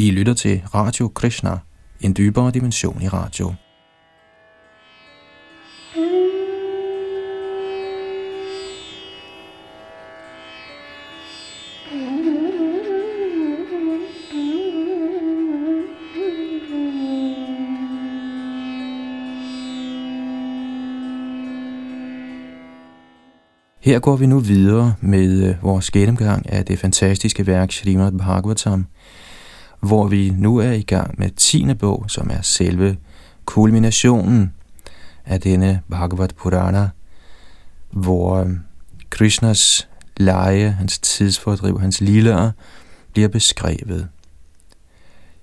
I lytter til Radio Krishna, en dybere dimension i radio. Her går vi nu videre med øh, vores gennemgang af det fantastiske værk Srimad Bhagavatam, hvor vi nu er i gang med 10. bog, som er selve kulminationen af denne Bhagavad Purana, hvor øhm, Krishnas leje, hans tidsfordriv, hans lilleer, bliver beskrevet.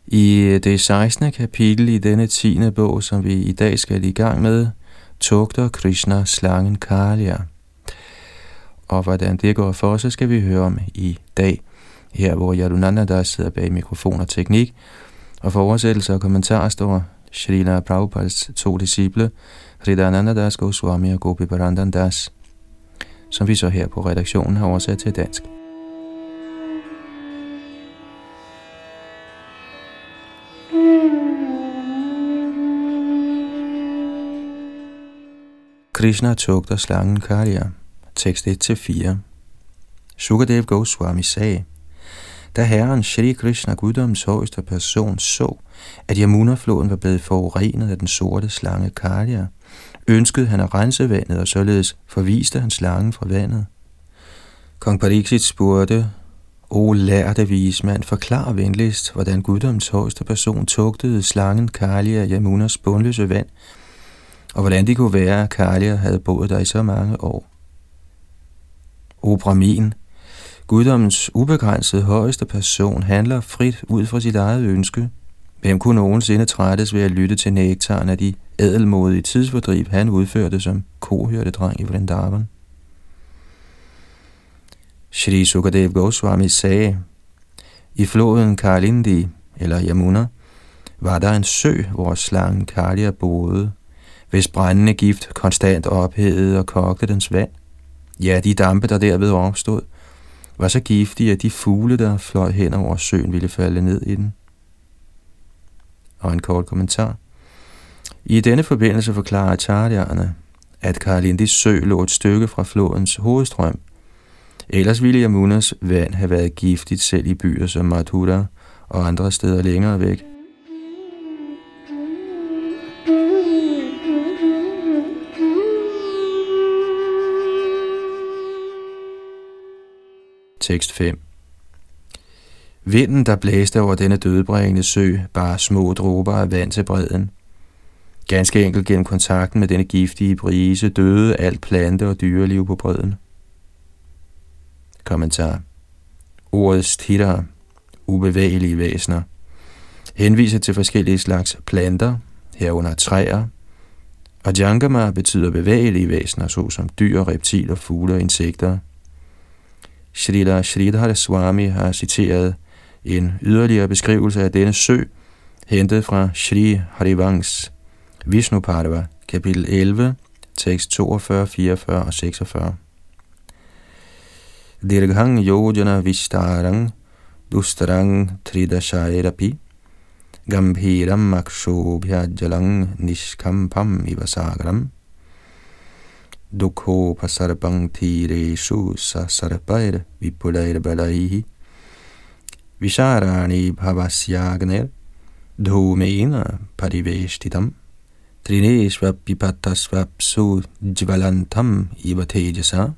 I øh, det 16. kapitel i denne 10. bog, som vi i dag skal i gang med, tugter Krishna slangen Kalia. – og hvordan det går for, så skal vi høre om i dag, her hvor Yadunanda der sidder bag mikrofon og teknik, og for oversættelse og kommentar står Srila Prabhupads to disciple, Hridananda Das Goswami og Gopi Barandan Das, som vi så her på redaktionen har oversat til dansk. Krishna tugter slangen Karya, tekst 1-4. Sukadev Goswami sagde, da herren Shri Krishna, guddoms højeste person, så, at Yamuna-floden var blevet forurenet af den sorte slange Kalia, ønskede han at rense vandet, og således forviste han slangen fra vandet. Kong Pariksit spurgte, O lærte vismand, forklar venligst, hvordan guddoms højeste person tugtede slangen Kalia af Yamunas bundløse vand, og hvordan det kunne være, at Kalia havde boet der i så mange år. O Brahmin, guddommens ubegrænsede højeste person handler frit ud fra sit eget ønske. Hvem kunne nogensinde trættes ved at lytte til nektaren af de ædelmodige tidsfordriv, han udførte som kohørte dreng i Vrindavan? Shri Sukadev Goswami sagde, i floden Kalindi, eller Yamuna, var der en sø, hvor slangen Kalia boede, hvis brændende gift konstant ophedede og kogte dens vand – Ja, de dampe, der derved opstod, var så giftige, at de fugle, der fløj hen over søen, ville falde ned i den. Og en kort kommentar. I denne forbindelse forklarer Acharya'erne, at Karalindis sø lå et stykke fra flodens hovedstrøm. Ellers ville Yamunas vand have været giftigt selv i byer som Madhura og andre steder længere væk. Tekst 5 Vinden, der blæste over denne dødbringende sø, bar små dråber af vand til bredden. Ganske enkelt gennem kontakten med denne giftige brise døde alt plante- og dyreliv på bredden. Kommentar. Ordet stitter, ubevægelige væsener, henviser til forskellige slags planter, herunder træer, og jangama betyder bevægelige væsener, såsom dyr, reptiler, fugle og insekter – Shrila Sridhar Swami har citeret en yderligere beskrivelse af denne sø, hentet fra Shri Harivangs Vishnu Parva, kapitel 11, tekst 42, 44 og 46. Dirghang yojana vistarang dustarang tridashairapi gambhiram akshobhyajalang nishkampam ivasagaram dukho pasarpang thireshu sa sarpair vipulair balaihi. Visharani bhavasyagner dhumena pariveshtitam. Trinesvapipatasvapsu jvalantam iva tejasa.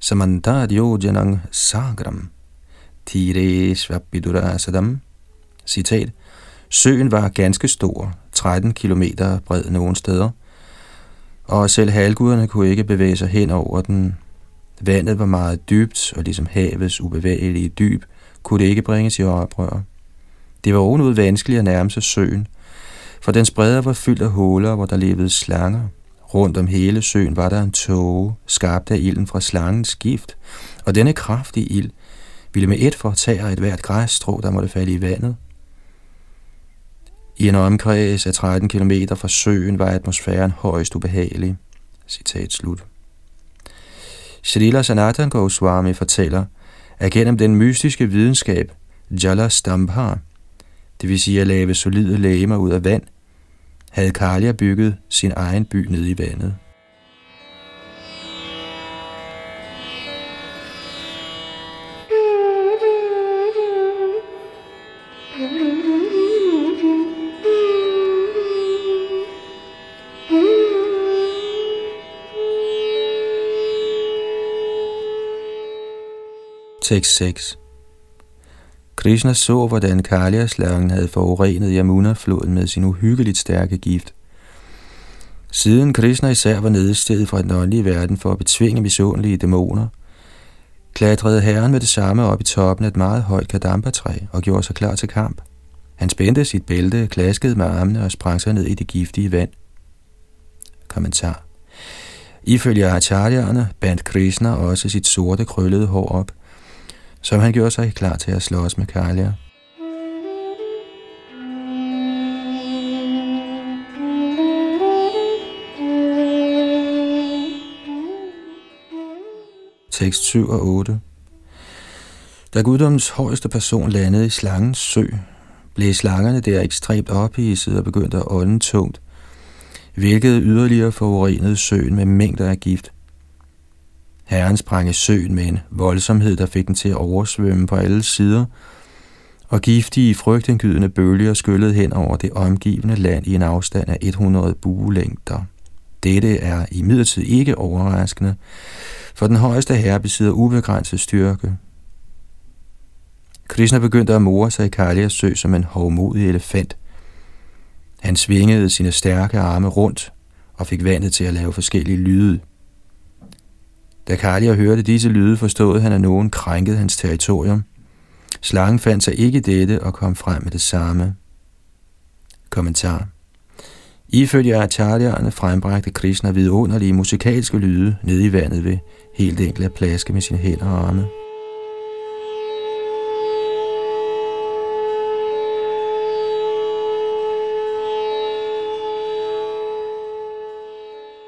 Samantadyojanang sagram tiresvapidurasadam Citat. Søen var ganske stor, 13 km bred nogle steder, og selv halvguderne kunne ikke bevæge sig hen over den. Vandet var meget dybt, og ligesom havets ubevægelige dyb, kunne det ikke bringes i oprør. Det var ovenud vanskeligt at nærme sig søen, for den bredder var fyldt af huller, hvor der levede slanger. Rundt om hele søen var der en tåge, skabt af ilden fra slangens gift, og denne kraftige ild ville med et fortære et hvert græsstrå, der måtte falde i vandet. I en omkreds af 13 km fra søen var atmosfæren højst ubehagelig. Citat slut. Srila Sanatan Goswami fortæller, at gennem den mystiske videnskab Jala Stambha, det vil sige at lave solide lægemer ud af vand, havde Kalia bygget sin egen by nede i vandet. Tekst 6 Krishna så, hvordan Kaliaslangen havde forurenet Yamuna-floden med sin uhyggeligt stærke gift. Siden Krishna især var nedstedet fra den åndelige verden for at betvinge misundelige dæmoner, klatrede herren med det samme op i toppen af et meget højt kadampa-træ og gjorde sig klar til kamp. Han spændte sit bælte, klaskede med armene og sprang sig ned i det giftige vand. Kommentar Ifølge acharyerne bandt Krishna også sit sorte krøllede hår op – som han gjorde sig klar til at slås med Kalia. Tekst 7 og 8 Da guddommens højeste person landede i slangens sø, blev slangerne der ekstremt ophidset og begyndte at ånde tungt, hvilket yderligere forurenede søen med mængder af gift. Herren sprang i søen med en voldsomhed, der fik den til at oversvømme på alle sider, og giftige, frygtindgydende bølger skyllede hen over det omgivende land i en afstand af 100 buelængder. Dette er imidlertid ikke overraskende, for den højeste herre besidder ubegrænset styrke. Krishna begyndte at more sig i Kalias sø som en hovmodig elefant. Han svingede sine stærke arme rundt og fik vandet til at lave forskellige lyde. Da Kalia hørte disse lyde, forstod han, at nogen krænkede hans territorium. Slangen fandt sig ikke dette og kom frem med det samme. Kommentar Ifølge acharyerne frembragte Krishna vidunderlige musikalske lyde nede i vandet ved helt enkelt at plaske med sine hænder og arme.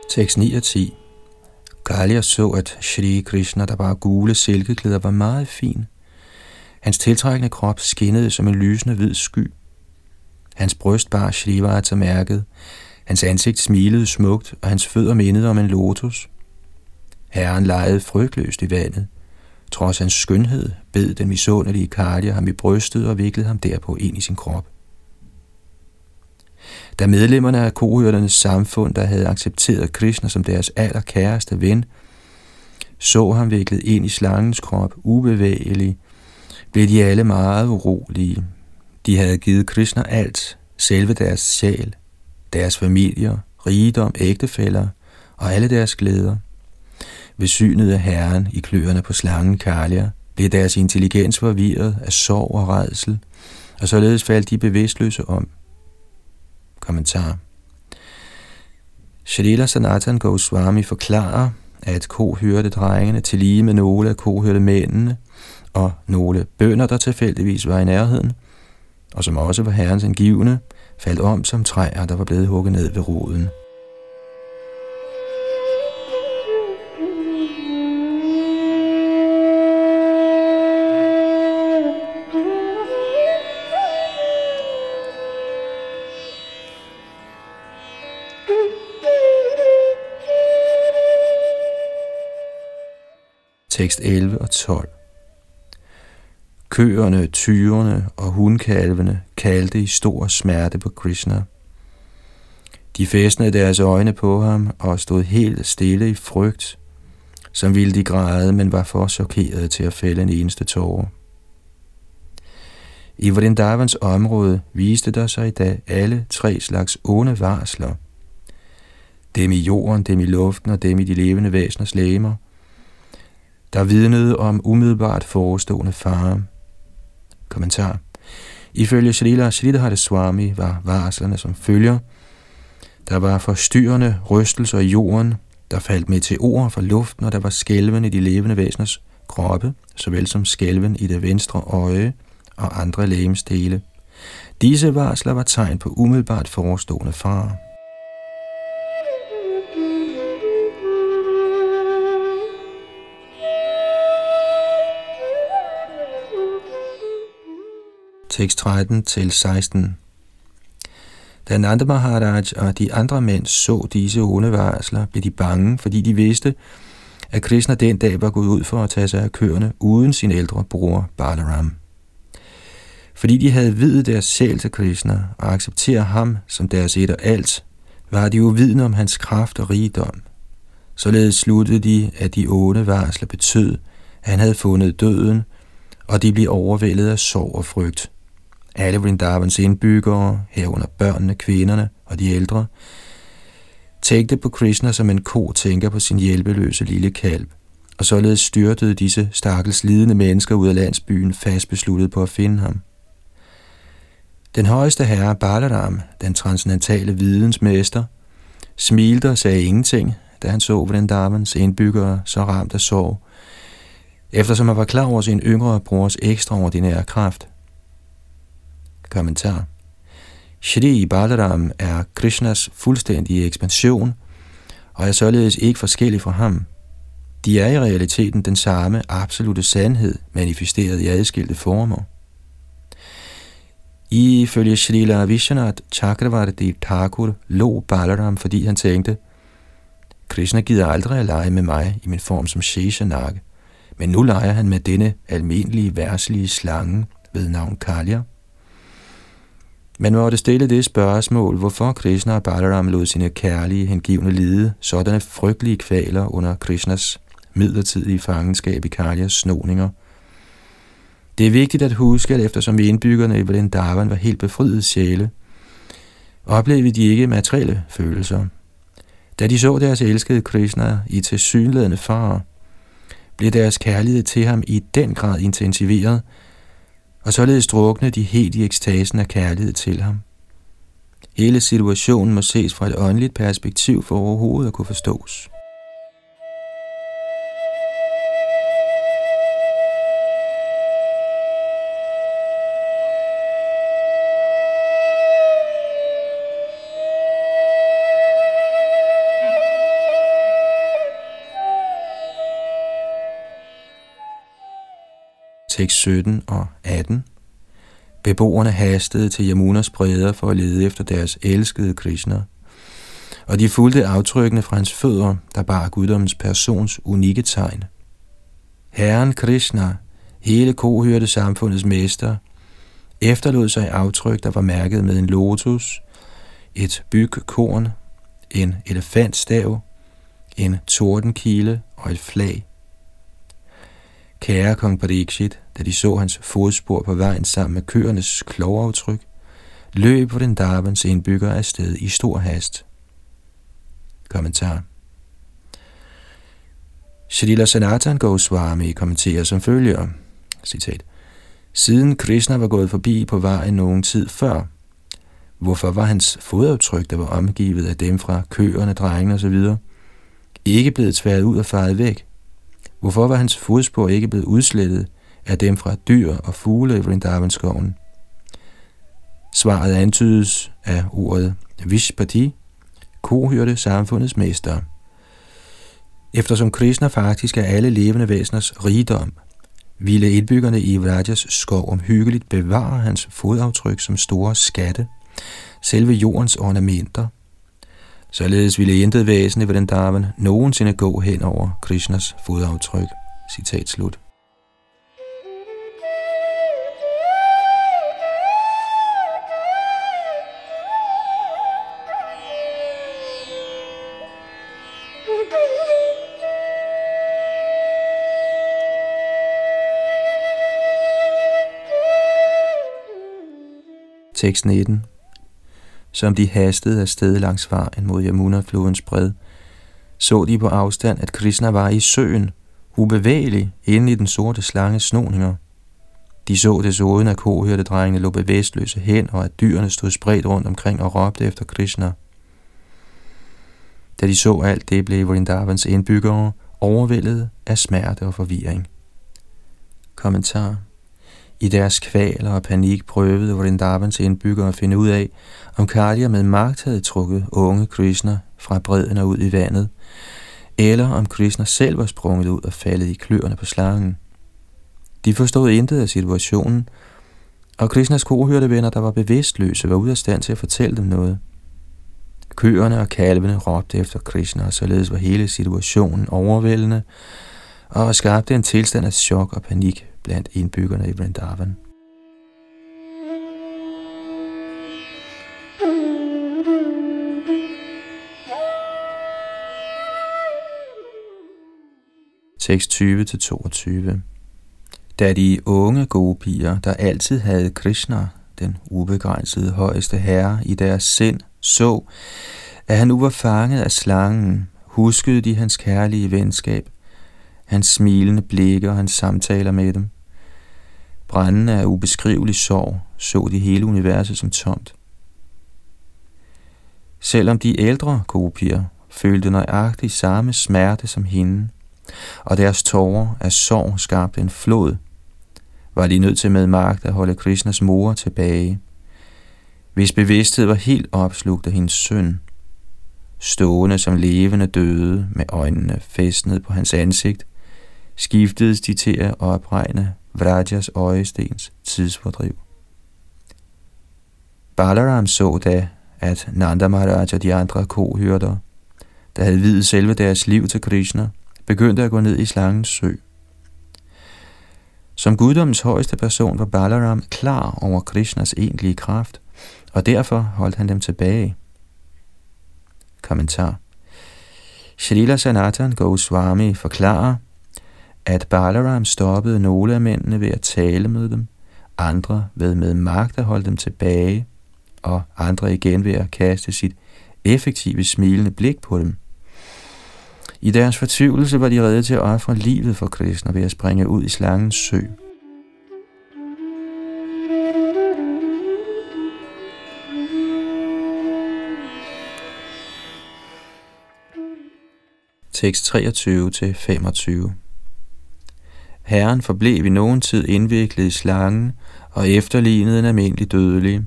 Tekst 9 og 10 Kalia så, at Shri Krishna, der bare gule silkeklæder, var meget fin. Hans tiltrækkende krop skinnede som en lysende hvid sky. Hans bryst bar Shrivata mærket, hans ansigt smilede smukt, og hans fødder mindede om en lotus. Herren legede frygtløst i vandet. Trods hans skønhed bed den misundelige Kalia ham i brystet og viklede ham derpå ind i sin krop. Da medlemmerne af kohørternes samfund, der havde accepteret Krishna som deres allerkæreste ven, så ham viklet ind i slangens krop, ubevægelig, blev de alle meget urolige. De havde givet Krishna alt, selve deres sjæl, deres familier, rigdom, ægtefæller og alle deres glæder. Ved synet af Herren i kløerne på slangen Kalia, blev deres intelligens forvirret af sorg og redsel, og således faldt de bevidstløse om. Kommentar Shalila Sanatan Goswami forklarer, at kohørte drengene til lige med nogle af kohørte mændene og nogle bønder, der tilfældigvis var i nærheden, og som også var herrens angivende, faldt om som træer, der var blevet hugget ned ved roden. Tekst 11 og 12. Køerne, tyrene og hundkalvene kaldte i stor smerte på Krishna. De fæstnede deres øjne på ham og stod helt stille i frygt, som ville de græde, men var for chokeret til at fælde en eneste tårer. I Vrindavans område viste der sig i dag alle tre slags onde varsler. Dem i jorden, dem i luften og dem i de levende væseners lægemer – der vidnede om umiddelbart forestående fare. Kommentar. Ifølge Shalila Shalidhara Swami var varslerne som følger. Der var forstyrrende rystelser i jorden, der faldt med til fra luften, og der var skælven i de levende væseners kroppe, såvel som skælven i det venstre øje og andre lægemsdele. Disse varsler var tegn på umiddelbart forestående fare. Tekst 13 til 16. Da Nanda Maharaj og de andre mænd så disse onde varsler, blev de bange, fordi de vidste, at Krishna den dag var gået ud for at tage sig af køerne uden sin ældre bror Balaram. Fordi de havde videt deres sjæl til Krishna og accepterer ham som deres et og alt, var de uvidende om hans kraft og rigdom. Således sluttede de, at de onde varsler betød, at han havde fundet døden, og de blev overvældet af sorg og frygt. Alle Vrindavans indbyggere, herunder børnene, kvinderne og de ældre, tænkte på Krishna som en ko tænker på sin hjælpeløse lille kalv, og således styrtede disse stakkels lidende mennesker ud af landsbyen fast besluttet på at finde ham. Den højeste herre Balaram, den transcendentale vidensmester, smilte og sagde ingenting, da han så Vrindavans indbyggere så ramt af sorg, eftersom han var klar over sin yngre brors ekstraordinære kraft. Kommentar Shri Balaram er Krishnas fuldstændige ekspansion, og er således ikke forskellig fra ham. De er i realiteten den samme absolute sandhed, manifesteret i adskilte former. Ifølge Srila Vishwanath Chakravarti Thakur lå Balaram, fordi han tænkte, Krishna gider aldrig at lege med mig i min form som Sheshanag, men nu leger han med denne almindelige værslige slange ved navn Kalya. Man måtte stille det spørgsmål, hvorfor Krishna og Balaram lod sine kærlige hengivne lide sådanne frygtelige kvaler under Krishnas midlertidige fangenskab i Kalyas snoninger. Det er vigtigt at huske, at eftersom indbyggerne i Vrindavan var helt befriet sjæle, oplevede de ikke materielle følelser. Da de så deres elskede Krishna i tilsyneladende far, blev deres kærlighed til ham i den grad intensiveret, og således drukne de helt i ekstasen af kærlighed til ham. Hele situationen må ses fra et åndeligt perspektiv for overhovedet at kunne forstås. Tekst 17 og 18. Beboerne hastede til Yamunas bredder for at lede efter deres elskede Krishna, og de fulgte aftrykkene fra hans fødder, der bar guddommens persons unikke tegn. Herren Krishna, hele kohørte samfundets mester, efterlod sig aftryk, der var mærket med en lotus, et bygkorn, en elefantstav, en tordenkile og et flag. Kære kong Parikshit, da de så hans fodspor på vejen sammen med køernes klovaftryk, løb den Darvans indbygger afsted i stor hast. Kommentar Shrila Sanatan Goswami kommenterer som følger, citat, Siden Krishna var gået forbi på vejen nogen tid før, hvorfor var hans fodaftryk, der var omgivet af dem fra køerne, drengene osv., ikke blevet tværet ud og faret væk? Hvorfor var hans fodspor ikke blevet udslettet af dem fra dyr og fugle i Vrindavanskoven? Svaret antydes af ordet Vishpati, kohyrte samfundets mester. Eftersom Krishna faktisk er alle levende væseners rigdom, ville indbyggerne i Vrajas skov omhyggeligt bevare hans fodaftryk som store skatte, selve jordens ornamenter – Således ville intet væsen i Vrindavan nogensinde gå hen over Krishnas fodaftryk. Citat slut. Tekst 19 som de hastede afsted langs vejen mod Yamuna-flodens bred, så de på afstand, at Krishna var i søen, ubevægelig inde i den sorte slange snoninger. De så desuden, at kohørte-drengene lå bevidstløse hen, og at dyrene stod spredt rundt omkring og råbte efter Krishna. Da de så alt det, blev Vrindavans indbyggere overvældet af smerte og forvirring. Kommentar i deres kvaler og panik prøvede Vrindavans indbyggere at finde ud af, om Kalya med magt havde trukket unge Krishna fra bredden og ud i vandet, eller om Krishna selv var sprunget ud og faldet i kløerne på slangen. De forstod intet af situationen, Og Krishnas venner, der var bevidstløse, var ude af stand til at fortælle dem noget. Køerne og kalvene råbte efter Krishna, og således var hele situationen overvældende, og skabte en tilstand af chok og panik blandt indbyggerne i Vrindavan. Tekst 20-22 Da de unge gopier, der altid havde Krishna, den ubegrænsede højeste herre, i deres sind, så, at han nu var fanget af slangen, huskede de hans kærlige venskab, hans smilende blikke og hans samtaler med dem. Brændende af ubeskrivelig sorg så de hele universet som tomt. Selvom de ældre kopier følte nøjagtigt samme smerte som hende, og deres tårer af sorg skabte en flod, var de nødt til med magt at holde Krishnas mor tilbage, hvis bevidsthed var helt opslugt af hendes søn, stående som levende døde med øjnene fæstnet på hans ansigt, skiftedes de til at opregne Vrajas øjestens tidsfordriv. Balaram så da, at Nanda Maharaj og de andre kohyrder, der havde videt selve deres liv til Krishna, begyndte at gå ned i slangens sø. Som guddommens højeste person var Balaram klar over Krishnas egentlige kraft, og derfor holdt han dem tilbage. Kommentar Srila Sanatan Goswami forklarer, at Balaram stoppede nogle af mændene ved at tale med dem, andre ved med magt at holde dem tilbage, og andre igen ved at kaste sit effektive smilende blik på dem – i deres fortvivlelse var de redde til at ofre livet for Krishna ved at springe ud i slangens sø. Tekst 23-25 Herren forblev i nogen tid indviklet i slangen og efterlignede en almindelig dødelig.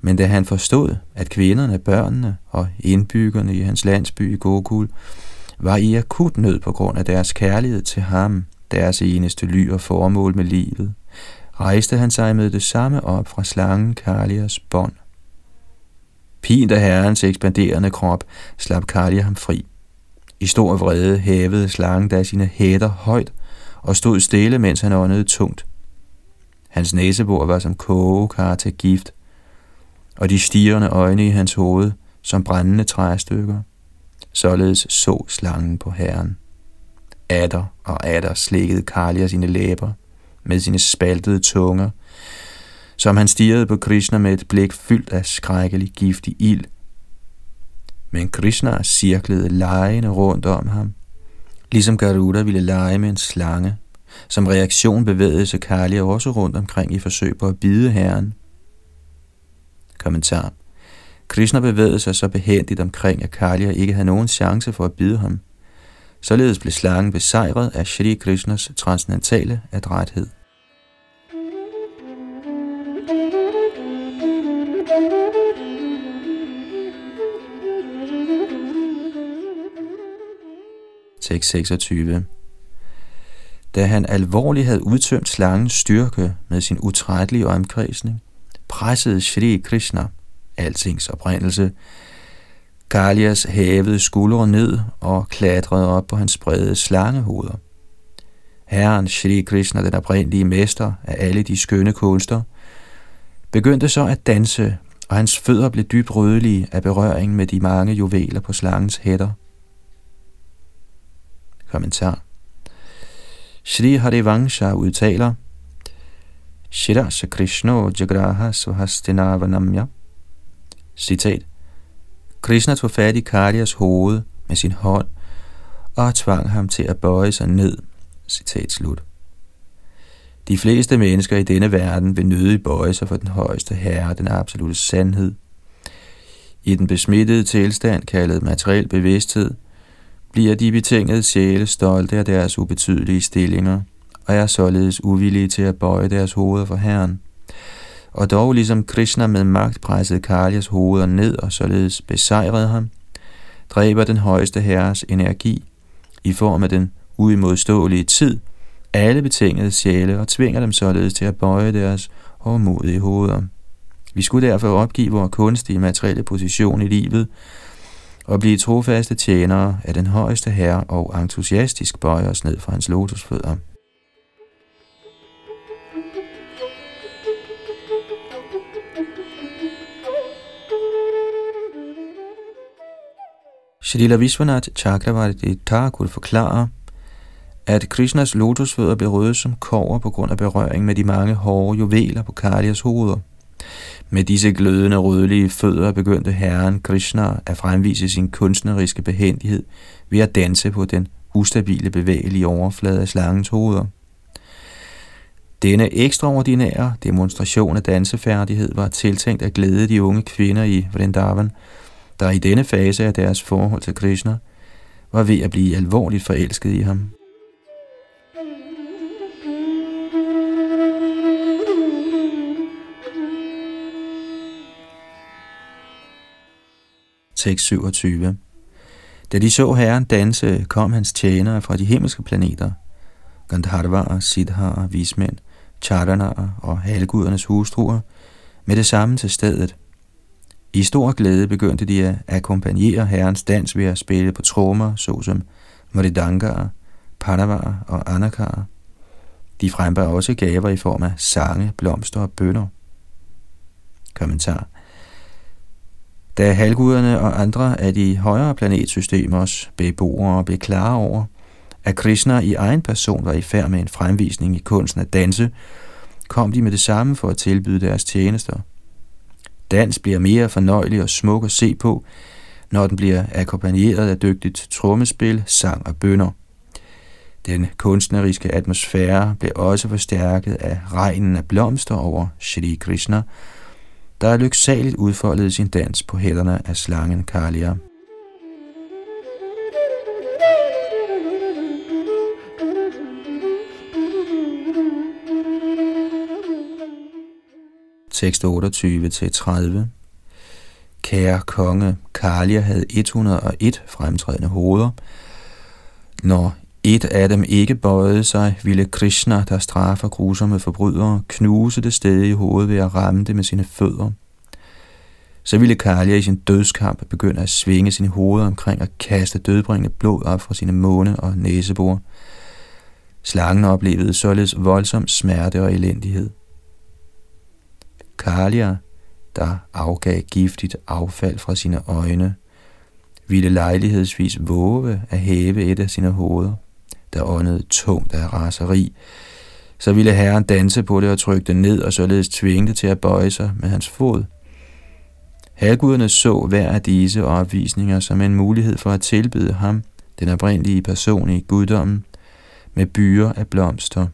Men da han forstod, at kvinderne, børnene og indbyggerne i hans landsby i Gokul var i akut nød på grund af deres kærlighed til ham, deres eneste ly og formål med livet, rejste han sig med det samme op fra slangen Kalias bånd. Pint af herrens ekspanderende krop slap Kalia ham fri. I stor vrede hævede slangen da sine hætter højt og stod stille, mens han åndede tungt. Hans næsebor var som kogekar til gift, og de stirrende øjne i hans hoved som brændende træstykker. Således så slangen på herren. Adder og adder slikkede Kalia sine læber med sine spaltede tunger, som han stirrede på Krishna med et blik fyldt af skrækkelig giftig ild. Men Krishna cirklede lejende rundt om ham, ligesom Garuda ville lege med en slange. Som reaktion bevægede sig Kali også rundt omkring i forsøg på at bide herren. Kommentar Krishna bevægede sig så behendigt omkring, at Kalia ikke havde nogen chance for at bide ham. Således blev slangen besejret af Shri Krishnas transcendentale adræthed. you. 26 Da han alvorligt havde udtømt slangens styrke med sin utrættelige omkredsning, pressede Shri Krishna altings oprindelse. Kalias hævede skuldre ned og klatrede op på hans brede slangehoveder. Herren Shri Krishna, den oprindelige mester af alle de skønne kunster, begyndte så at danse, og hans fødder blev dybt rødlige af berøring med de mange juveler på slangens hætter. Kommentar Shri Harivansha udtaler Shira Krishna Jagraha Svahastinavanamya Citat. Krishna tog fat i Kalias hoved med sin hånd og tvang ham til at bøje sig ned. Citat slut. De fleste mennesker i denne verden vil nødig bøje sig for den højeste herre, den absolute sandhed. I den besmittede tilstand, kaldet materiel bevidsthed, bliver de betingede sjæle stolte af deres ubetydelige stillinger, og er således uvillige til at bøje deres hoveder for Herren og dog ligesom Krishna med magt pressede Kaljas hoveder ned og således besejrede ham, dræber den højeste herres energi i form af den uimodståelige tid alle betingede sjæle og tvinger dem således til at bøje deres hårdmodige hoveder. Vi skulle derfor opgive vores kunstige materielle position i livet og blive trofaste tjenere af den højeste herre og entusiastisk bøje os ned fra hans lotusfødder. Shrila Vishwanath Chakravarti Thakur forklarer, at Krishnas lotusfødder blev røde som kover på grund af berøring med de mange hårde juveler på Kalias hoveder. Med disse glødende rødlige fødder begyndte herren Krishna at fremvise sin kunstneriske behendighed ved at danse på den ustabile bevægelige overflade af slangens hoveder. Denne ekstraordinære demonstration af dansefærdighed var tiltænkt at glæde de unge kvinder i Vrindavan, der i denne fase af deres forhold til Krishna var ved at blive alvorligt forelsket i ham. Tekst 27 Da de så herren danse, kom hans tjenere fra de himmelske planeter, Gandharvaer, Siddharer, vismænd, Chardanaer og halgudernes hustruer, med det samme til stedet. I stor glæde begyndte de at akkompagnere herrens dans ved at spille på trommer, såsom Moridangaer, Panavaer og Anakaer. De frembar også gaver i form af sange, blomster og bønder. Kommentar da halvguderne og andre af de højere planetsystemers beboere blev klar over, at Krishna i egen person var i færd med en fremvisning i kunsten at danse, kom de med det samme for at tilbyde deres tjenester. Dans bliver mere fornøjelig og smuk at se på, når den bliver akkompagneret af dygtigt trommespil, sang og bønder. Den kunstneriske atmosfære blev også forstærket af regnen af blomster over Shri Krishna, der er lyksaligt udfoldet sin dans på hælderne af slangen Kalia. Tekst 28-30 Kære konge, Kalia havde 101 fremtrædende hoveder. Når et af dem ikke bøjede sig, ville Krishna, der straffer grusomme forbrydere, knuse det sted i hovedet ved at ramme det med sine fødder. Så ville Kalia i sin dødskamp begynde at svinge sine hoveder omkring og kaste dødbringende blod op fra sine måne og næsebor. Slangen oplevede således voldsom smerte og elendighed. Kalia, der afgav giftigt affald fra sine øjne, ville lejlighedsvis våge at hæve et af sine hoveder der åndede tungt af raseri. Så ville herren danse på det og trykke det ned, og således tvinge det til at bøje sig med hans fod. Halvguderne så hver af disse opvisninger som en mulighed for at tilbede ham, den oprindelige person i guddommen, med byer af blomster.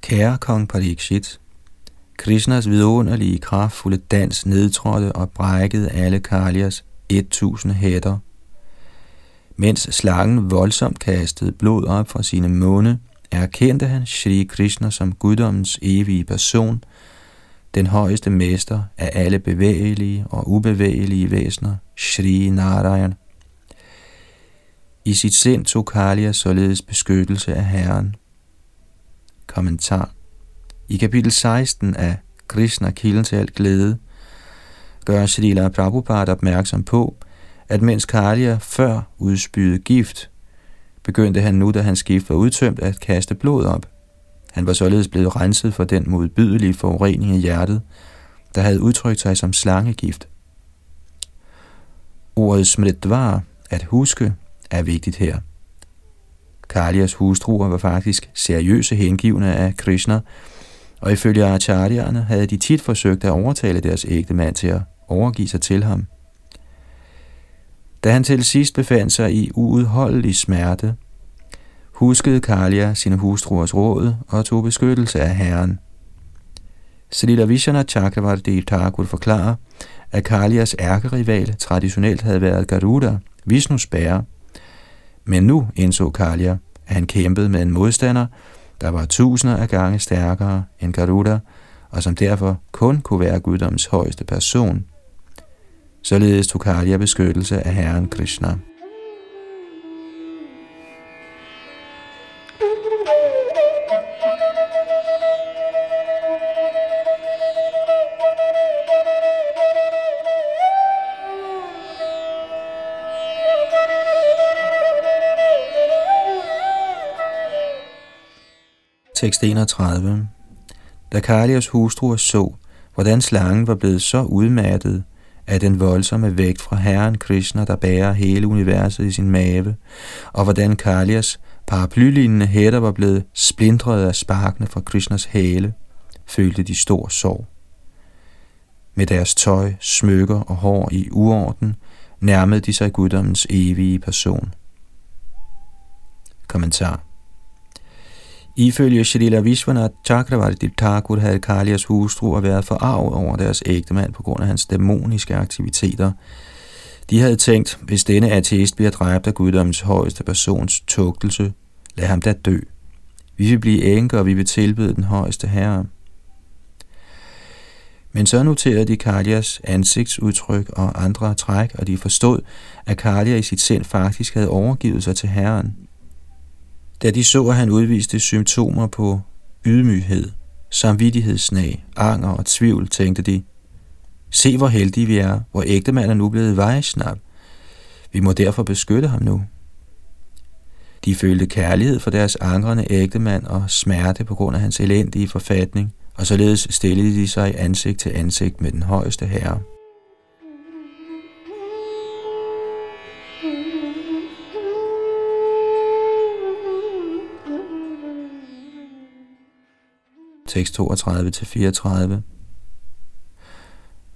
Kære kong Parikshit, Krishnas vidunderlige kraftfulde dans nedtrådte og brækkede alle Kalias 1000 hætter mens slangen voldsomt kastede blod op fra sine munde, erkendte han Shri Krishna som guddommens evige person, den højeste mester af alle bevægelige og ubevægelige væsener, Shri Narayan. I sit sind tog Kalia således beskyttelse af Herren. Kommentar I kapitel 16 af Krishna kilden til alt glæde, gør Srila Prabhupada opmærksom på, at mens Kalia før udspyede gift, begyndte han nu, da hans gift var udtømt, at kaste blod op. Han var således blevet renset for den modbydelige forurening i hjertet, der havde udtrykt sig som slangegift. Ordet smritvar, at huske, er vigtigt her. Kalias hustruer var faktisk seriøse hengivne af Krishna, og ifølge acharyerne havde de tit forsøgt at overtale deres ægte mand til at overgive sig til ham. Da han til sidst befandt sig i uudholdelig smerte, huskede Kalia sine hustruers råd og tog beskyttelse af herren. Srila Vishana Chakravarti Thakur forklarer, at Kalias ærkerival traditionelt havde været Garuda, Vishnus bærer. Men nu indså Kalia, at han kæmpede med en modstander, der var tusinder af gange stærkere end Garuda, og som derfor kun kunne være guddoms højeste person – Således tog Karya beskyttelse af Herren Krishna. Tekst 31. Da Kalias hustruer så, hvordan slangen var blevet så udmattet, af den voldsomme vægt fra Herren Krishna, der bærer hele universet i sin mave, og hvordan Kalias paraplylignende hætter var blevet splindret af sparkene fra Krishnas hale, følte de stor sorg. Med deres tøj, smykker og hår i uorden, nærmede de sig guddommens evige person. Kommentar Ifølge Shrila Vishwanath Chakravarti Thakur havde Kalias hustru været forarvet over deres ægtemand på grund af hans dæmoniske aktiviteter. De havde tænkt, hvis denne ateist bliver dræbt af guddommens højeste persons tugtelse, lad ham da dø. Vi vil blive enker, og vi vil tilbede den højeste herre. Men så noterede de Kalias ansigtsudtryk og andre træk, og de forstod, at Kalia i sit sind faktisk havde overgivet sig til Herren. Da de så, at han udviste symptomer på ydmyghed, samvittighedssnag, anger og tvivl, tænkte de, se hvor heldige vi er, hvor ægtemanden er nu blevet vejsnap. Vi må derfor beskytte ham nu. De følte kærlighed for deres angrende ægtemand og smerte på grund af hans elendige forfatning, og således stillede de sig ansigt til ansigt med den højeste herre. Tekst 32-34.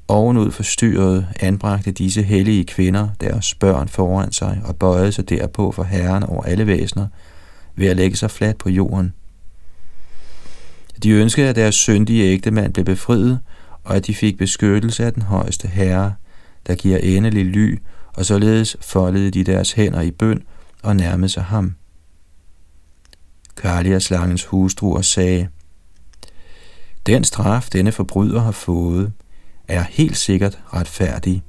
Ovenud forstyrret anbragte disse hellige kvinder deres børn foran sig og bøjede sig derpå for herren over alle væsener ved at lægge sig fladt på jorden. De ønskede, at deres syndige ægtemand blev befriet, og at de fik beskyttelse af den højeste herre, der giver endelig ly, og således foldede de deres hænder i bøn og nærmede sig ham. Kalia slangens hustru og sagde, den straf, denne forbryder har fået, er helt sikkert retfærdig.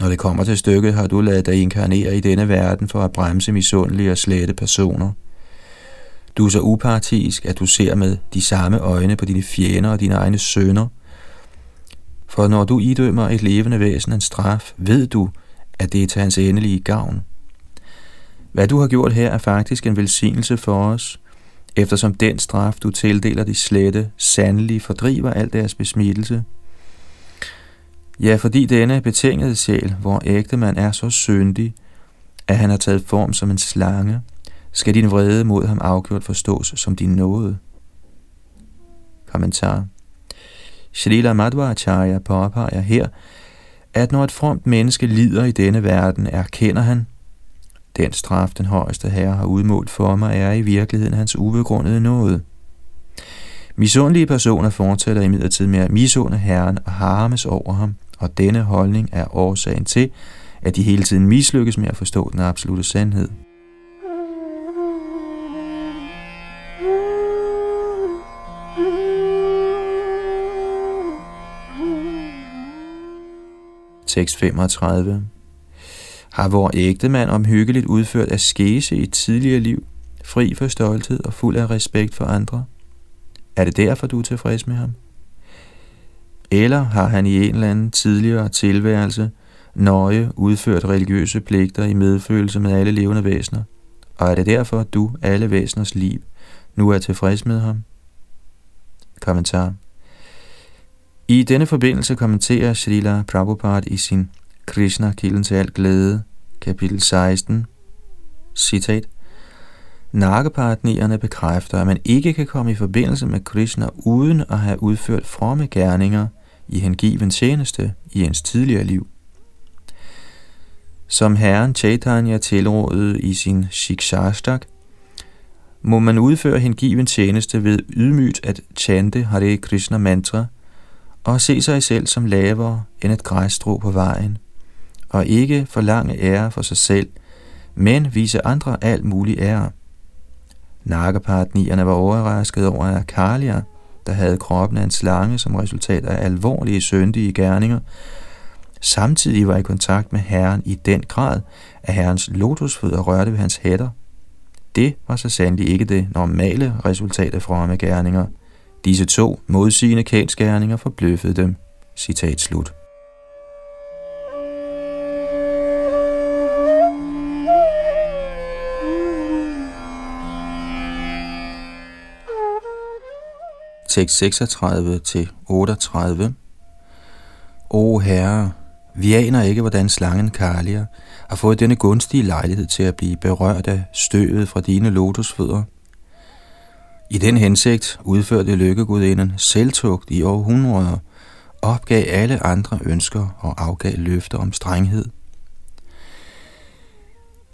Når det kommer til stykket, har du ladet dig inkarnere i denne verden for at bremse misundelige og slette personer. Du er så upartisk, at du ser med de samme øjne på dine fjender og dine egne sønner. For når du idømmer et levende væsen en straf, ved du, at det er til hans endelige gavn. Hvad du har gjort her er faktisk en velsignelse for os – eftersom den straf, du tildeler de slette, sandelig fordriver al deres besmittelse. Ja, fordi denne betingede sjæl, hvor ægtemand er så syndig, at han har taget form som en slange, skal din vrede mod ham afgjort forstås som din nåde. Kommentar Shrila Madhvacharya påpeger her, at når et fromt menneske lider i denne verden, erkender han, den straf, den højeste herre har udmålt for mig, er i virkeligheden hans ubegrundede nåde. Misundelige personer fortsætter imidlertid med at misunde herren og harmes over ham, og denne holdning er årsagen til, at de hele tiden mislykkes med at forstå den absolute sandhed. Tekst 35 har vor ægtemand omhyggeligt udført askese i et tidligere liv, fri for stolthed og fuld af respekt for andre? Er det derfor, du er tilfreds med ham? Eller har han i en eller anden tidligere tilværelse nøje udført religiøse pligter i medfølelse med alle levende væsener? Og er det derfor, at du, alle væseners liv, nu er tilfreds med ham? Kommentar I denne forbindelse kommenterer Srila Prabhupada i sin Krishna, kilden til al glæde, kapitel 16, citat, Nakkepatnierne bekræfter, at man ikke kan komme i forbindelse med Krishna uden at have udført fromme gerninger i hengiven tjeneste i ens tidligere liv. Som herren Chaitanya tilrådede i sin Shikshastak, må man udføre hengiven tjeneste ved ydmygt at chante Hare Krishna mantra og se sig selv som lavere end et græsstrå på vejen – og ikke forlange ære for sig selv, men vise andre alt mulig ære. Nakkepartnierne var overrasket over, at Kalia, der havde kroppen af en slange som resultat af alvorlige syndige gerninger, samtidig var i kontakt med Herren i den grad, at Herrens lotusfødder rørte ved hans hætter. Det var så sandelig ikke det normale resultat af fromme gerninger. Disse to modsigende kænsgerninger forbløffede dem. Citat slut. Tekst 36 til 38. O Herre, vi aner ikke, hvordan slangen Kalia har fået denne gunstige lejlighed til at blive berørt af støvet fra dine lotusfødder. I den hensigt udførte lykkegudinden selvtugt i århundreder, opgav alle andre ønsker og afgav løfter om strenghed.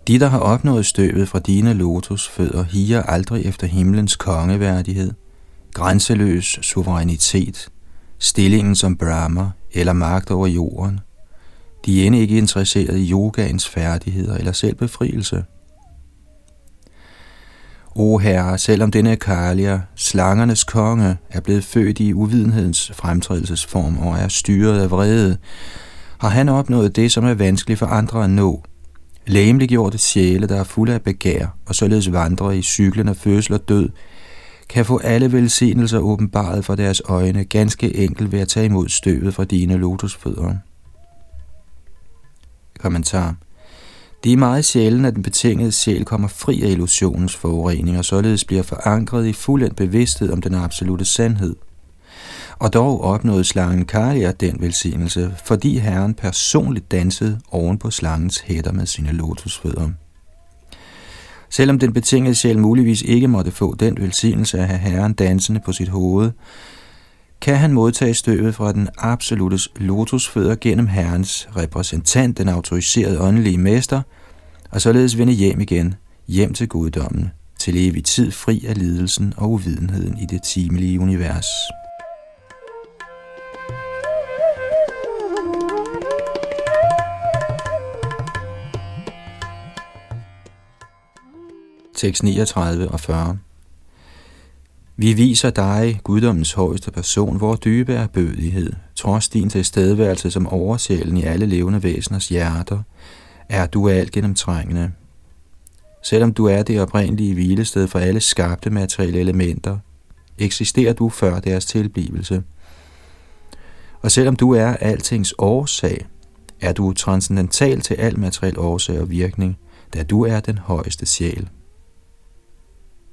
De, der har opnået støvet fra dine lotusfødder, higer aldrig efter himlens kongeværdighed, grænseløs suverænitet, stillingen som Brahma eller magt over jorden. De er end ikke interesseret i yogaens færdigheder eller selvbefrielse. O Herre, selvom denne Kalia, slangernes konge, er blevet født i uvidenhedens fremtrædelsesform og er styret af vrede, har han opnået det, som er vanskeligt for andre at nå. Læmeliggjorte sjæle, der er fulde af begær og således vandrer i cyklen af fødsel og død, kan få alle velsignelser åbenbaret for deres øjne ganske enkelt ved at tage imod støvet fra dine lotusfødder. Kommentar det er meget sjældent, at den betingede sjæl kommer fri af illusionens forurening og således bliver forankret i fuldendt bevidsthed om den absolute sandhed. Og dog opnåede slangen Kalia den velsignelse, fordi Herren personligt dansede oven på slangens hætter med sine lotusfødder. Selvom den betingede sjæl muligvis ikke måtte få den velsignelse at have Herren dansende på sit hoved, kan han modtage støvet fra den absolutes lotusfødder gennem Herrens repræsentant, den autoriserede åndelige mester, og således vende hjem igen, hjem til guddommen, til evig tid fri af lidelsen og uvidenheden i det timelige univers. Tekst 39 og 40 vi viser dig, guddommens højeste person, hvor dybe er bødighed, trods din tilstedeværelse som oversjælen i alle levende væseners hjerter, er du alt gennemtrængende. Selvom du er det oprindelige hvilested for alle skabte materielle elementer, eksisterer du før deres tilblivelse. Og selvom du er altings årsag, er du transcendental til al materiel årsag og virkning, da du er den højeste sjæl.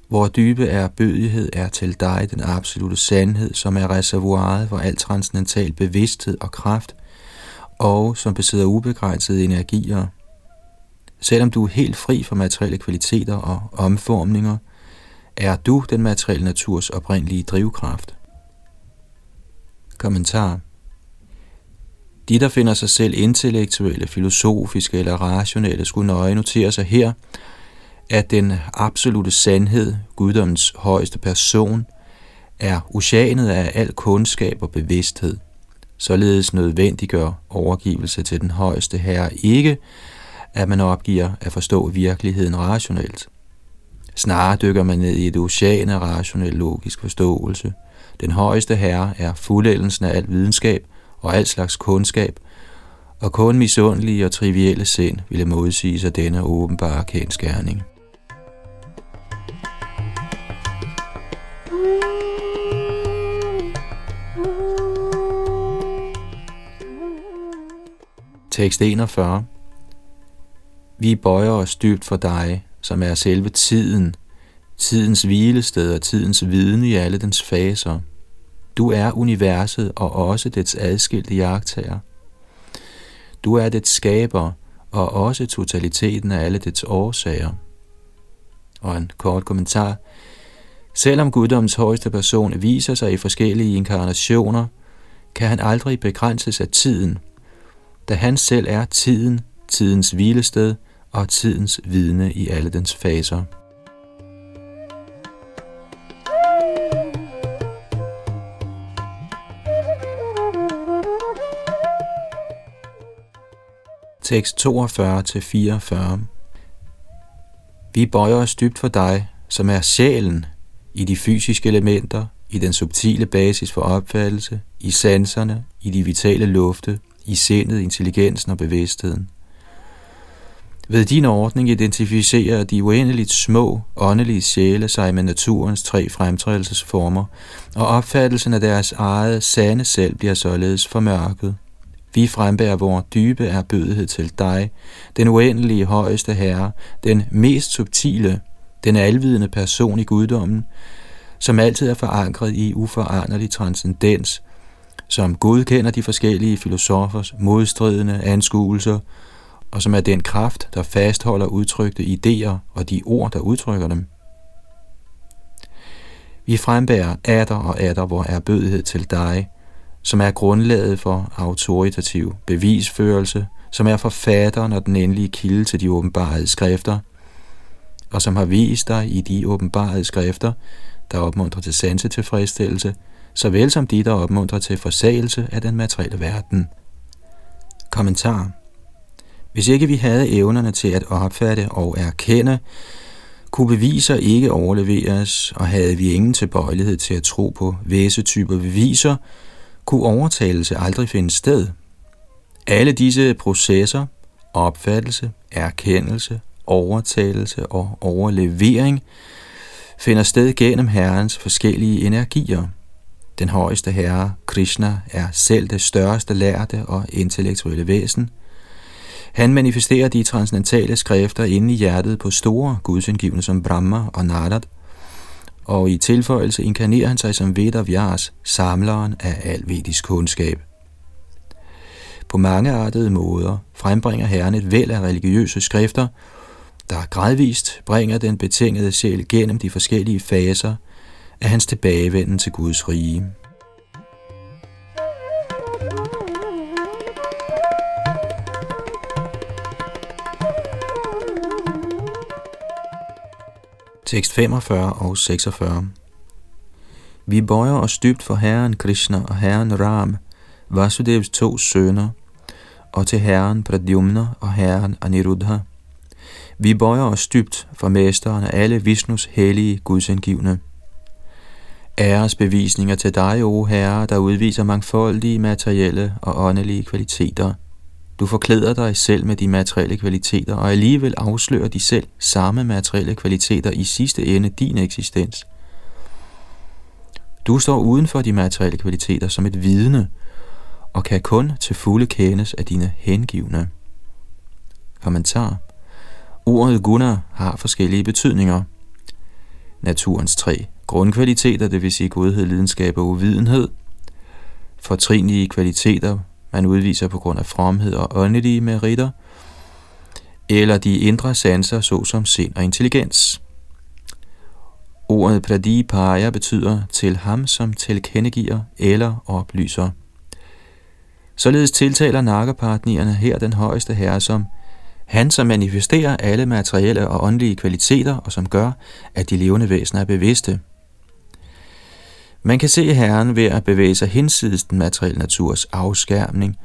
Hvor dybe er bødighed er til dig den absolute sandhed, som er reservoiret for al transcendental bevidsthed og kraft, og som besidder ubegrænsede energier. Selvom du er helt fri for materielle kvaliteter og omformninger, er du den materielle naturs oprindelige drivkraft. Kommentar De, der finder sig selv intellektuelle, filosofiske eller rationelle, skulle nøje notere sig her, at den absolute sandhed, guddommens højeste person, er oceanet af al kundskab og bevidsthed. Således nødvendiggør overgivelse til den højeste herre ikke, at man opgiver at forstå virkeligheden rationelt. Snarere dykker man ned i et ocean af rationel logisk forståelse. Den højeste herre er fuldendelsen af al videnskab og al slags kundskab, og kun misundelige og trivielle sind ville modsige sig denne åbenbare kendskærning. Tekst 41 Vi bøjer os dybt for dig, som er selve tiden, tidens hvilested og tidens viden i alle dens faser. Du er universet og også dets adskilte jagttager. Du er dets skaber og også totaliteten af alle dets årsager. Og en kort kommentar. Selvom guddommens højeste person viser sig i forskellige inkarnationer, kan han aldrig begrænses af tiden – da han selv er tiden, tidens hvilested og tidens vidne i alle dens faser. Tekst 42-44 Vi bøjer os dybt for dig, som er sjælen i de fysiske elementer, i den subtile basis for opfattelse, i sanserne, i de vitale lufte, i sindet, intelligensen og bevidstheden. Ved din ordning identificerer de uendeligt små, åndelige sjæle sig med naturens tre fremtrædelsesformer, og opfattelsen af deres eget sande selv bliver således formørket. Vi frembærer vores dybe erbødighed til dig, den uendelige højeste herre, den mest subtile, den alvidende person i guddommen, som altid er forankret i uforanderlig transcendens, som godkender de forskellige filosofers modstridende anskuelser, og som er den kraft, der fastholder udtrykte idéer og de ord, der udtrykker dem. Vi frembærer atter og atter vor erbødighed til dig, som er grundlaget for autoritativ bevisførelse, som er forfatteren og den endelige kilde til de åbenbarede skrifter, og som har vist dig i de åbenbarede skrifter, der opmuntrer til sansetilfredsstillelse, såvel som de, der opmuntrer til forsagelse af den materielle verden. Kommentar Hvis ikke vi havde evnerne til at opfatte og erkende, kunne beviser ikke overleveres, og havde vi ingen tilbøjelighed til at tro på væsetyper beviser, kunne overtagelse aldrig finde sted. Alle disse processer, opfattelse, erkendelse, overtagelse og overlevering, finder sted gennem Herrens forskellige energier. Den højeste herre, Krishna, er selv det største lærte og intellektuelle væsen. Han manifesterer de transcendentale skrifter inde i hjertet på store gudsindgivende som Brahma og Narad, og i tilføjelse inkarnerer han sig som Veda Vyas, samleren af al vedisk kundskab. På mange artede måder frembringer Herren et væld af religiøse skrifter, der gradvist bringer den betingede sjæl gennem de forskellige faser af hans tilbagevenden til Guds rige. Tekst 45 og 46 Vi bøjer os dybt for Herren Krishna og Herren Ram, Vasudevs to sønner, og til Herren Pradyumna og Herren Aniruddha. Vi bøjer os dybt for mesteren af alle Vishnus hellige gudsindgivne æresbevisninger til dig, o Herre, der udviser mangfoldige materielle og åndelige kvaliteter. Du forklæder dig selv med de materielle kvaliteter, og alligevel afslører de selv samme materielle kvaliteter i sidste ende din eksistens. Du står uden for de materielle kvaliteter som et vidne, og kan kun til fulde kendes af dine hengivne. Kommentar Ordet guna har forskellige betydninger. Naturens tre grundkvaliteter, det vil sige godhed, lidenskab og uvidenhed. Fortrinlige kvaliteter, man udviser på grund af fromhed og åndelige meritter. Eller de indre sanser, såsom sind og intelligens. Ordet pradipaya betyder til ham, som tilkendegiver eller oplyser. Således tiltaler nakkepartnerne her den højeste herre som han, som manifesterer alle materielle og åndelige kvaliteter, og som gør, at de levende væsener er bevidste. Man kan se Herren ved at bevæge sig hinsides den materielle naturs afskærmning,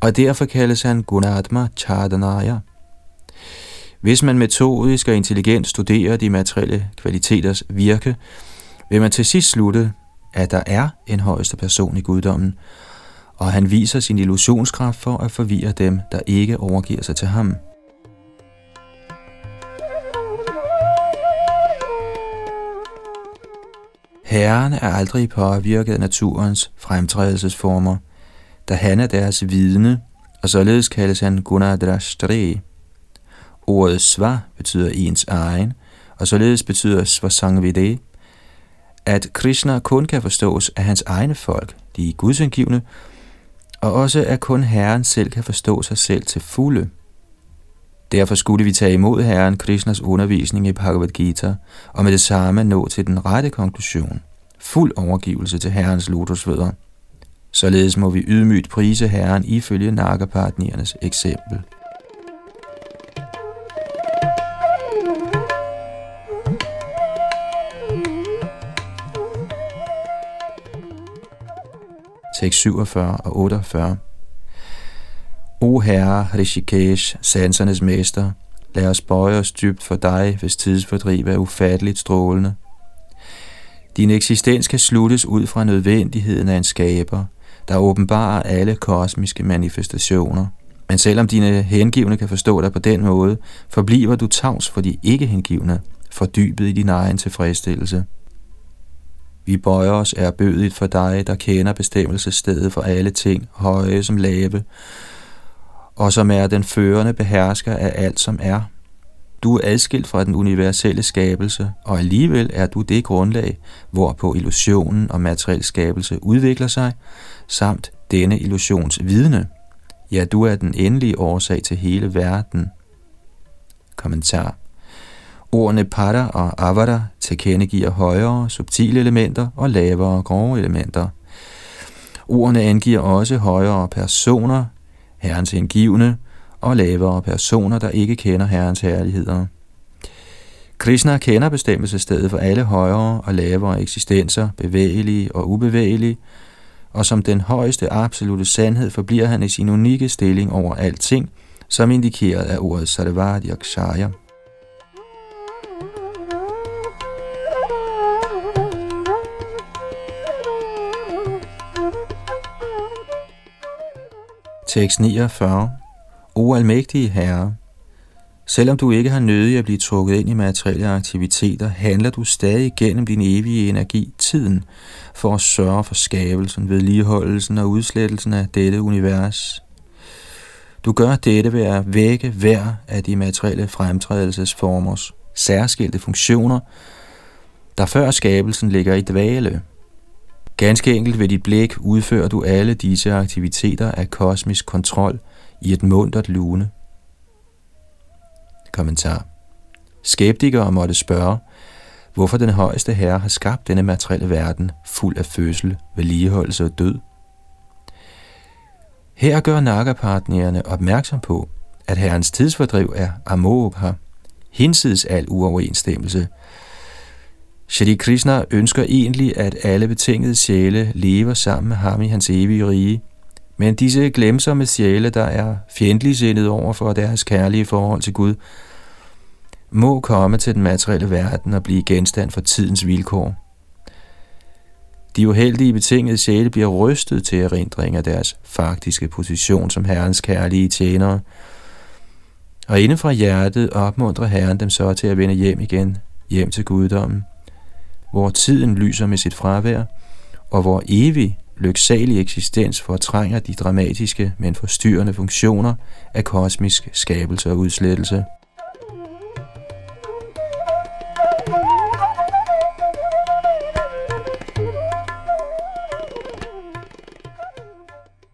og derfor kaldes han Gunatma Chadanaya. Hvis man metodisk og intelligent studerer de materielle kvaliteters virke, vil man til sidst slutte, at der er en højeste person i guddommen, og han viser sin illusionskraft for at forvirre dem, der ikke overgiver sig til ham. Herren er aldrig påvirket af naturens fremtrædelsesformer, da han er deres vidne, og således kaldes han Gunadrashtre. Ordet sva betyder ens egen, og således betyder svasangvide, at Krishna kun kan forstås af hans egne folk, de gudsindgivende, og også at kun Herren selv kan forstå sig selv til fulde. Derfor skulle vi tage imod Herren Krishnas undervisning i Bhagavad Gita, og med det samme nå til den rette konklusion. Fuld overgivelse til Herrens lotusfødder. Således må vi ydmygt prise Herren ifølge nakkepartnernes eksempel. Tekst 47 og 48 O Herre Rishikesh, sansernes mester, lad os bøje os dybt for dig, hvis tidsfordriv er ufatteligt strålende. Din eksistens kan sluttes ud fra nødvendigheden af en skaber, der åbenbarer alle kosmiske manifestationer. Men selvom dine hengivne kan forstå dig på den måde, forbliver du tavs for de ikke hengivne, fordybet i din egen tilfredsstillelse. Vi bøjer os erbødigt for dig, der kender bestemmelsesstedet for alle ting, høje som lave, og som er den førende behersker af alt, som er. Du er adskilt fra den universelle skabelse, og alligevel er du det grundlag, hvorpå illusionen og materiel skabelse udvikler sig, samt denne illusions vidne. Ja, du er den endelige årsag til hele verden. Kommentar Ordene pada og avada tilkendegiver højere, subtile elementer og lavere, grove elementer. Ordene angiver også højere personer, herrens indgivende, og lavere personer, der ikke kender herrens herligheder. Krishna kender bestemmelsesstedet for alle højere og lavere eksistenser, bevægelige og ubevægelige, og som den højeste absolute sandhed forbliver han i sin unikke stilling over alting, som indikeret af ordet Sarvadi Akshaya. Tekst 49 O almægtige Herre, selvom du ikke har nødig at blive trukket ind i materielle aktiviteter, handler du stadig gennem din evige energi, tiden, for at sørge for skabelsen, vedligeholdelsen og udslettelsen af dette univers. Du gør dette ved at vække hver af de materielle fremtrædelsesformers særskilte funktioner, der før skabelsen ligger i dvale. Ganske enkelt ved dit blik udfører du alle disse aktiviteter af kosmisk kontrol i et mundtet lune. Kommentar. Skeptikere måtte spørge, hvorfor den højeste herre har skabt denne materielle verden fuld af fødsel, vedligeholdelse og død. Her gør nakkerpartnerne opmærksom på, at herrens tidsfordriv er amogha, hinsides al uoverensstemmelse. Shri Krishna ønsker egentlig, at alle betingede sjæle lever sammen med ham i hans evige rige, men disse glemsomme sjæle, der er fjendtlig sindet over for deres kærlige forhold til Gud, må komme til den materielle verden og blive genstand for tidens vilkår. De uheldige betingede sjæle bliver rystet til erindring af deres faktiske position som Herrens kærlige tjenere, og inden fra hjertet opmuntrer Herren dem så til at vende hjem igen, hjem til guddommen, hvor tiden lyser med sit fravær, og hvor evig lyksalig eksistens fortrænger de dramatiske, men forstyrrende funktioner af kosmisk skabelse og udslettelse.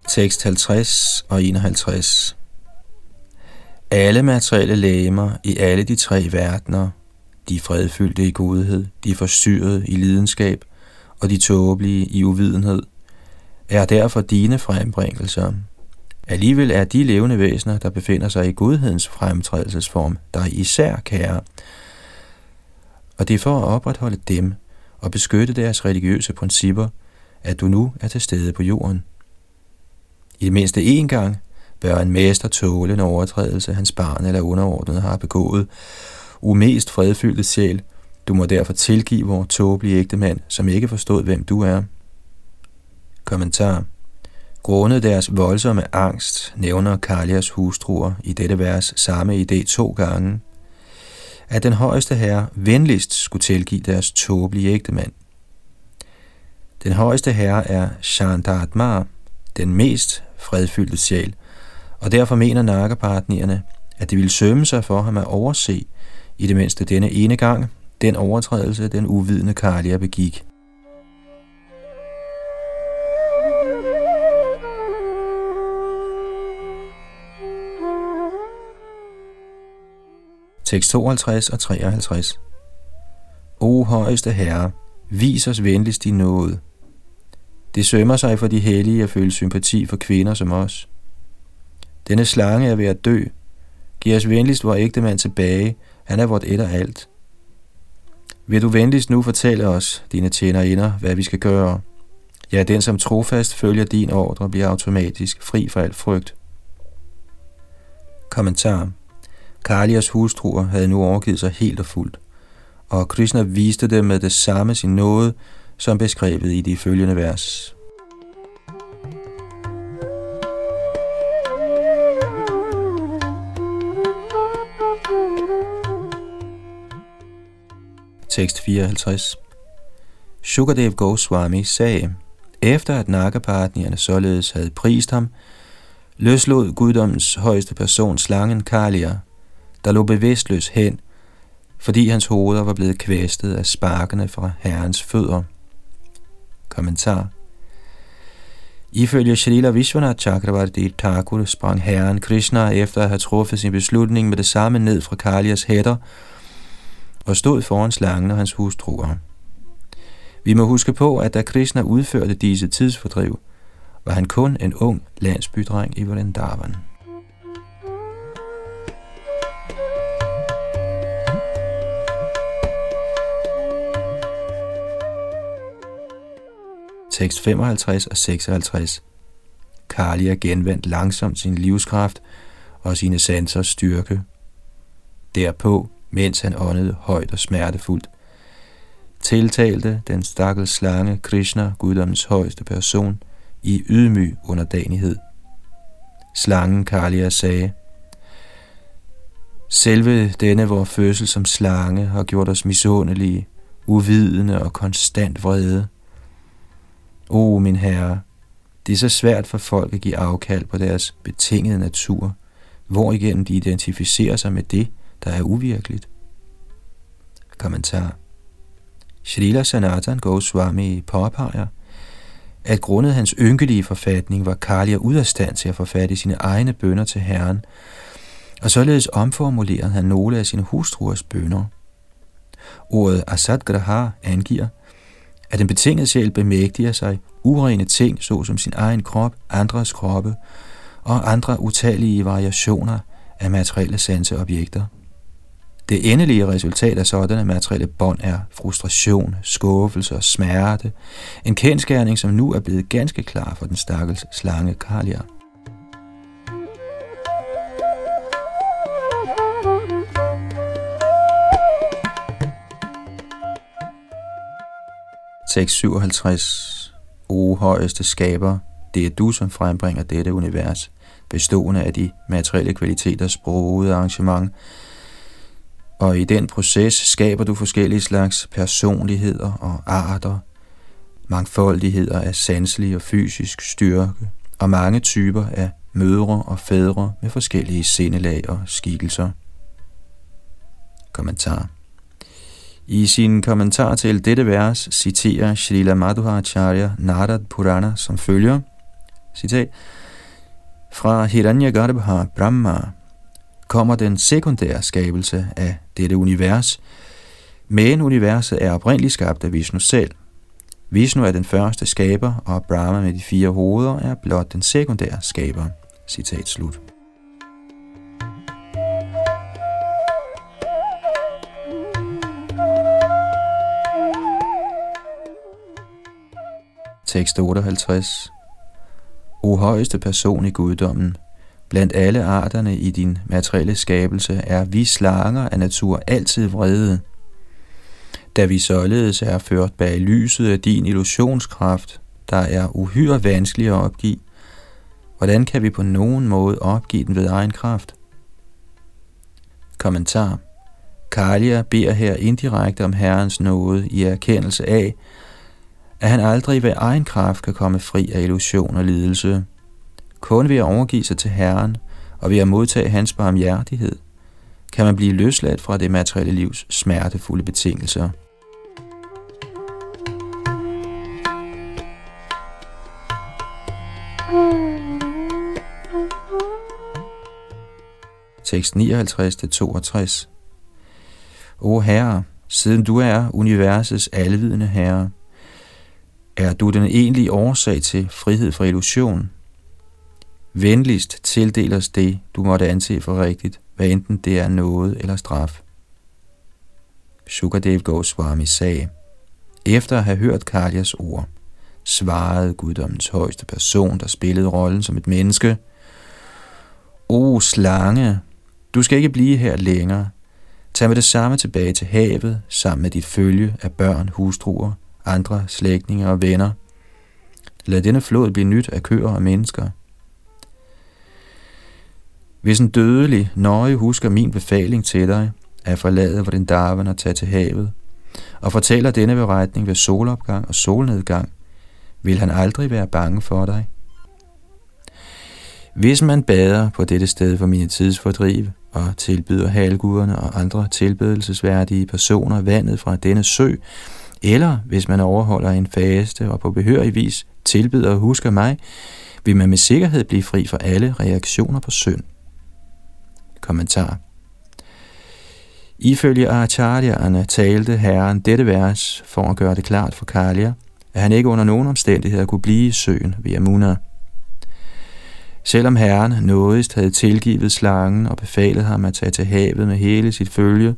Tekst 50 og 51 Alle materielle lægemer i alle de tre verdener, de fredfyldte i godhed, de forsyrede i lidenskab og de tåbelige i uvidenhed, er derfor dine frembringelser. Alligevel er de levende væsener, der befinder sig i godhedens fremtrædelsesform, der er især kære. Og det er for at opretholde dem og beskytte deres religiøse principper, at du nu er til stede på jorden. I det mindste én gang bør en mester tåle en overtrædelse, hans barn eller underordnet har begået. Umest fredfyldte sjæl, du må derfor tilgive vores tåbelige ægtemand, som ikke forstod, hvem du er. Kommentar Grundet deres voldsomme angst nævner Kalias hustruer i dette vers samme idé to gange, at den højeste herre venligst skulle tilgive deres tåbelige ægtemand. Den højeste herre er Shantatma, den mest fredfyldte sjæl, og derfor mener nakkepartnerne, at det ville sømme sig for ham at overse, i det mindste denne ene gang, den overtrædelse, den uvidende Kalia begik. Tekst 52 og 53 O højeste Herre, vis os venligst din nåde. Det sømmer sig for de hellige at føle sympati for kvinder som os. Denne slange er ved at dø. Giv os venligst vor ægtemand tilbage. Han er vort et og alt. Vil du venligst nu fortælle os, dine tjenerinder, hvad vi skal gøre? Ja, den som trofast følger din ordre, bliver automatisk fri for al frygt. Kommentar Kalias hustruer havde nu overgivet sig helt og fuldt, og Krishna viste dem med det samme sin nåde, som beskrevet i de følgende vers. Tekst 54 Shukadev Goswami sagde, efter at nakkepartnerne således havde prist ham, løslod guddommens højeste person slangen Kalia der lå bevidstløs hen, fordi hans hoveder var blevet kvæstet af sparkene fra herrens fødder. Kommentar Ifølge Shrila Vishwanath Chakravarti Thakur sprang herren Krishna efter at have truffet sin beslutning med det samme ned fra Kalias hætter og stod foran slangen og hans hustruer. Vi må huske på, at da Krishna udførte disse tidsfordriv, var han kun en ung landsbydreng i Vrindavan. Tekst 55 og 56 Kali har genvendt langsomt sin livskraft og sine sansers styrke. Derpå, mens han åndede højt og smertefuldt, tiltalte den stakkels slange Krishna, guddommens højeste person, i ydmyg underdanighed. Slangen Kalia sagde, Selve denne vor fødsel som slange har gjort os misundelige, uvidende og konstant vrede. O min herre, det er så svært for folk at give afkald på deres betingede natur, hvor igen de identificerer sig med det, der er uvirkeligt. Kommentar Srila Sanatan Goswami påpeger, at grundet hans ynkelige forfatning var Kalia ud af stand til at forfatte sine egne bønder til Herren, og således omformulerede han nogle af sine hustruers bønder. Ordet Asadgraha angiver, at en betinget sjæl bemægtiger sig urene ting, såsom sin egen krop, andres kroppe og andre utallige variationer af materielle sanseobjekter. Det endelige resultat af sådanne materielle bånd er frustration, skuffelse og smerte, en kendskærning, som nu er blevet ganske klar for den stakkels slange Kalia. Tekst 57 O højeste skaber, det er du, som frembringer dette univers, bestående af de materielle kvaliteters brugede arrangement, og i den proces skaber du forskellige slags personligheder og arter, mangfoldigheder af sanselig og fysisk styrke, og mange typer af mødre og fædre med forskellige sindelag og skikkelser. Kommentar. I sin kommentar til dette vers citerer Srila Madhuacharya Narad Purana som følger, citat, Fra Hiranyagarbha Brahma kommer den sekundære skabelse af dette univers, men universet er oprindeligt skabt af Vishnu selv. Vishnu er den første skaber, og Brahma med de fire hoveder er blot den sekundære skaber. Citat slut. Tekst 58 O højeste person i guddommen, blandt alle arterne i din materielle skabelse er vi slanger af natur altid vrede. Da vi således er ført bag lyset af din illusionskraft, der er uhyre vanskelig at opgive, hvordan kan vi på nogen måde opgive den ved egen kraft? Kommentar Kalia beder her indirekte om Herrens nåde i erkendelse af, at han aldrig ved egen kraft kan komme fri af illusion og lidelse. Kun ved at overgive sig til Herren og ved at modtage hans barmhjertighed, kan man blive løsladt fra det materielle livs smertefulde betingelser. Tekst 59-62 O Herre, siden du er universets alvidende Herre, er du den egentlige årsag til frihed fra illusion? Venligst tildel os det, du måtte anse for rigtigt, hvad enten det er noget eller straf. Sukadev Goswami sagde, efter at have hørt Kaljas ord, svarede guddommens højeste person, der spillede rollen som et menneske, O slange, du skal ikke blive her længere. Tag med det samme tilbage til havet, sammen med dit følge af børn, hustruer, andre slægtninge og venner. Lad denne flod blive nyt af køer og mennesker. Hvis en dødelig nøje husker min befaling til dig, at forlade Vrindavan og tage til havet, og fortæller denne beretning ved solopgang og solnedgang, vil han aldrig være bange for dig. Hvis man bader på dette sted for mine tidsfordriv, og tilbyder halguderne og andre tilbedelsesværdige personer vandet fra denne sø, eller hvis man overholder en faste og på behørig vis tilbyder og husker mig, vil man med sikkerhed blive fri for alle reaktioner på synd. Kommentar Ifølge Acharya'erne talte Herren dette vers for at gøre det klart for Kalia, at han ikke under nogen omstændigheder kunne blive i søen ved Amuna. Selvom Herren nådigst havde tilgivet slangen og befalet ham at tage til havet med hele sit følge,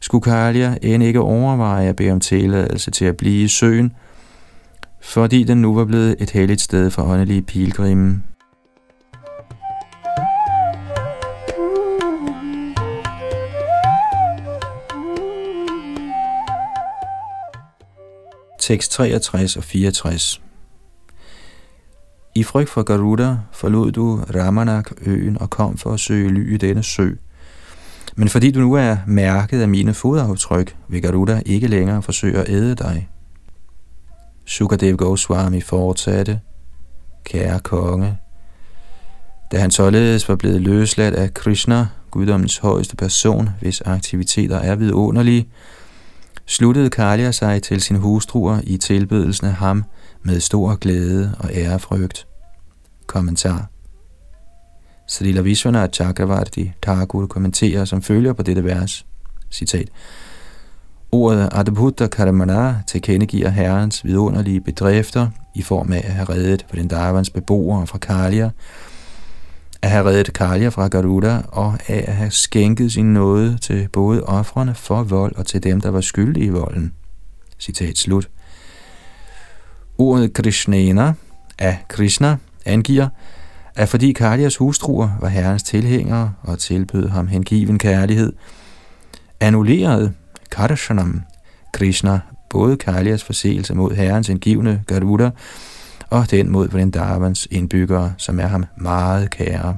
skulle Kalia end ikke overveje at bede om tilladelse til at blive i søen, fordi den nu var blevet et helligt sted for åndelige pilgrimme. Tekst 63 og 64 I frygt for Garuda forlod du Ramanak-øen og kom for at søge ly i denne sø. Men fordi du nu er mærket af mine fodaftryk, vil Garuda ikke længere forsøge at æde dig. Sukadev Goswami fortsatte, Kære konge, da han således var blevet løsladt af Krishna, guddommens højeste person, hvis aktiviteter er vidunderlige, sluttede Kalia sig til sin hustruer i tilbedelsen af ham med stor glæde og ærefrygt. Kommentar Srila Vishwanath Chakravarti Thakur kommenterer som følger på dette vers. Citat. Ordet Adabhutta Karamana tilkendegiver herrens vidunderlige bedrifter i form af at have reddet Vrindavans beboere fra Kalia, at have reddet Kalja fra Garuda og af at have skænket sin nåde til både ofrene for vold og til dem, der var skyldige i volden. Citat slut. Ordet Krishnena af Krishna angiver, at fordi Kaljas hustruer var herrens tilhængere og tilbød ham hengiven kærlighed, annullerede Karshanam Krishna både Kaljas forseelse mod herrens indgivende Garuda og den mod Vrindavans indbyggere, som er ham meget kære.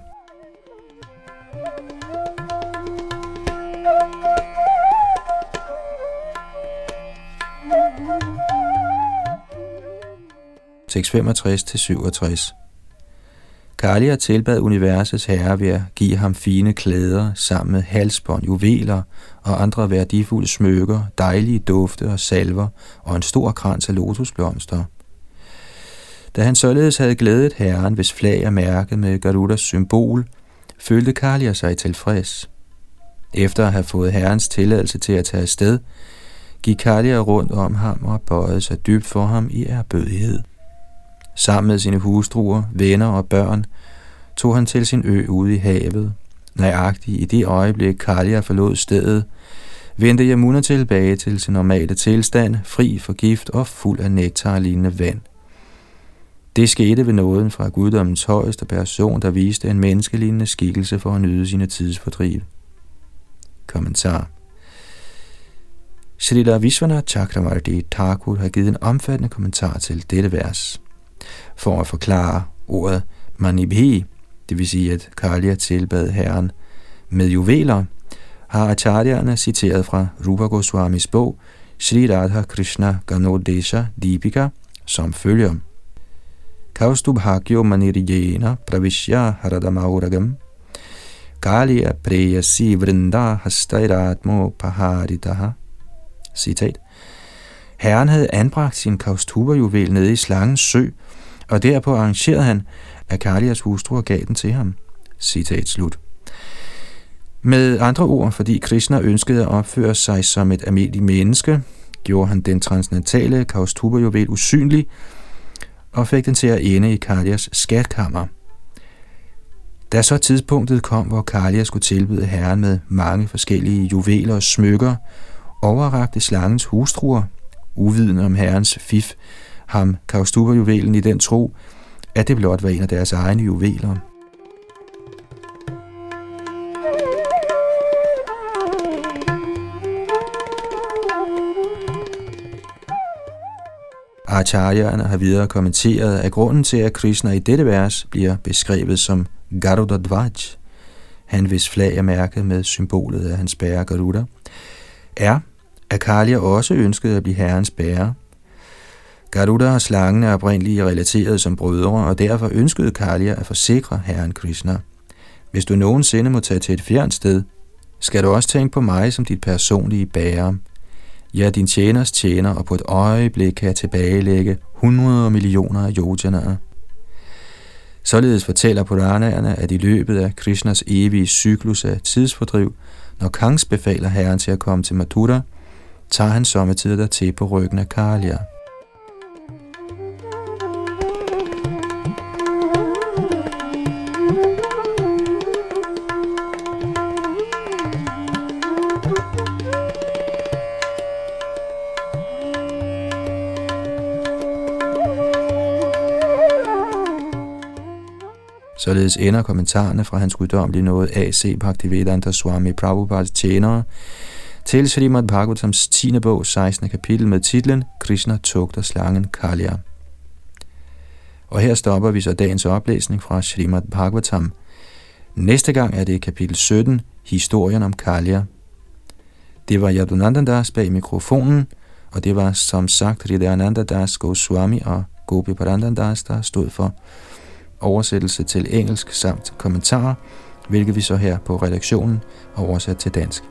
Tekst 65-67 Kalia tilbad universets herre ved at give ham fine klæder sammen med halsbånd, juveler og andre værdifulde smykker, dejlige dufte og salver og en stor krans af lotusblomster. Da han således havde glædet herren, hvis flag er mærket med Garudas symbol, følte Kalia sig tilfreds. Efter at have fået herrens tilladelse til at tage afsted, gik Kalia rundt om ham og bøjede sig dybt for ham i erbødighed. Sammen med sine hustruer, venner og børn tog han til sin ø ude i havet. Nøjagtigt i det øjeblik Kalia forlod stedet, vendte Yamuna tilbage til sin normale tilstand, fri for gift og fuld af nektarlignende vand. Det skete ved nåden fra guddommens højeste person, der viste en menneskelignende skikkelse for at nyde sine tidsfordriv. Kommentar Srila Vishwanath Chakravarti Thakur har givet en omfattende kommentar til dette vers for at forklare ordet manibhi, det vil sige, at Kalia tilbad herren med juveler, har acharyerne citeret fra Rupa Goswamis bog Sri Radha Krishna Ganodesha Deepika som følger. Kaustubhakyo manirijena pravishya haradamauragam Kalia preyasi vrinda hastairatmo paharitaha Citat. Herren havde anbragt sin kaustuberjuvel nede i slangens sø, og derpå arrangerede han, at Kalias hustru gav den til ham. Citat slut. Med andre ord, fordi Krishna ønskede at opføre sig som et almindeligt menneske, gjorde han den transcendentale kaustuberjuvel usynlig og fik den til at ende i Kaljas skatkammer. Da så tidspunktet kom, hvor Kalja skulle tilbyde herren med mange forskellige juveler og smykker, overrakte slangens hustruer, uvidende om herrens fif, ham Kaustuba-juvelen i den tro, at det blot var en af deres egne juveler. Acharya'erne har videre kommenteret, at grunden til, at Krishna i dette vers bliver beskrevet som Garuda Dvaj, han hvis flag er mærket med symbolet af hans bærer Garuda, er, at Kalia også ønskede at blive herrens bærer, Garuda og slangen er oprindeligt relateret som brødre, og derfor ønskede Kalia at forsikre herren Krishna. Hvis du nogensinde må tage til et fjernt sted, skal du også tænke på mig som dit personlige bærer. Jeg er din tjeners tjener, og på et øjeblik kan jeg tilbagelægge 100 millioner af yojanaer. Således fortæller Puranaerne, at i løbet af Krishnas evige cyklus af tidsfordriv, når Kangs befaler herren til at komme til Mathura, tager han sommetider der til på ryggen af Kalia. Således ender kommentarerne fra hans guddommelige nåde A.C. Bhaktivedanta Swami Prabhupads tjenere til Srimad Bhagavatams 10. bog, 16. kapitel med titlen Krishna tugter slangen Kalya. Og her stopper vi så dagens oplæsning fra Srimad Bhagavatam. Næste gang er det kapitel 17, historien om Kalya. Det var Yadunandandas bag mikrofonen, og det var som sagt Das Goswami og Gopi Parandandas, der stod for oversættelse til engelsk samt kommentarer, hvilket vi så her på redaktionen har oversat til dansk.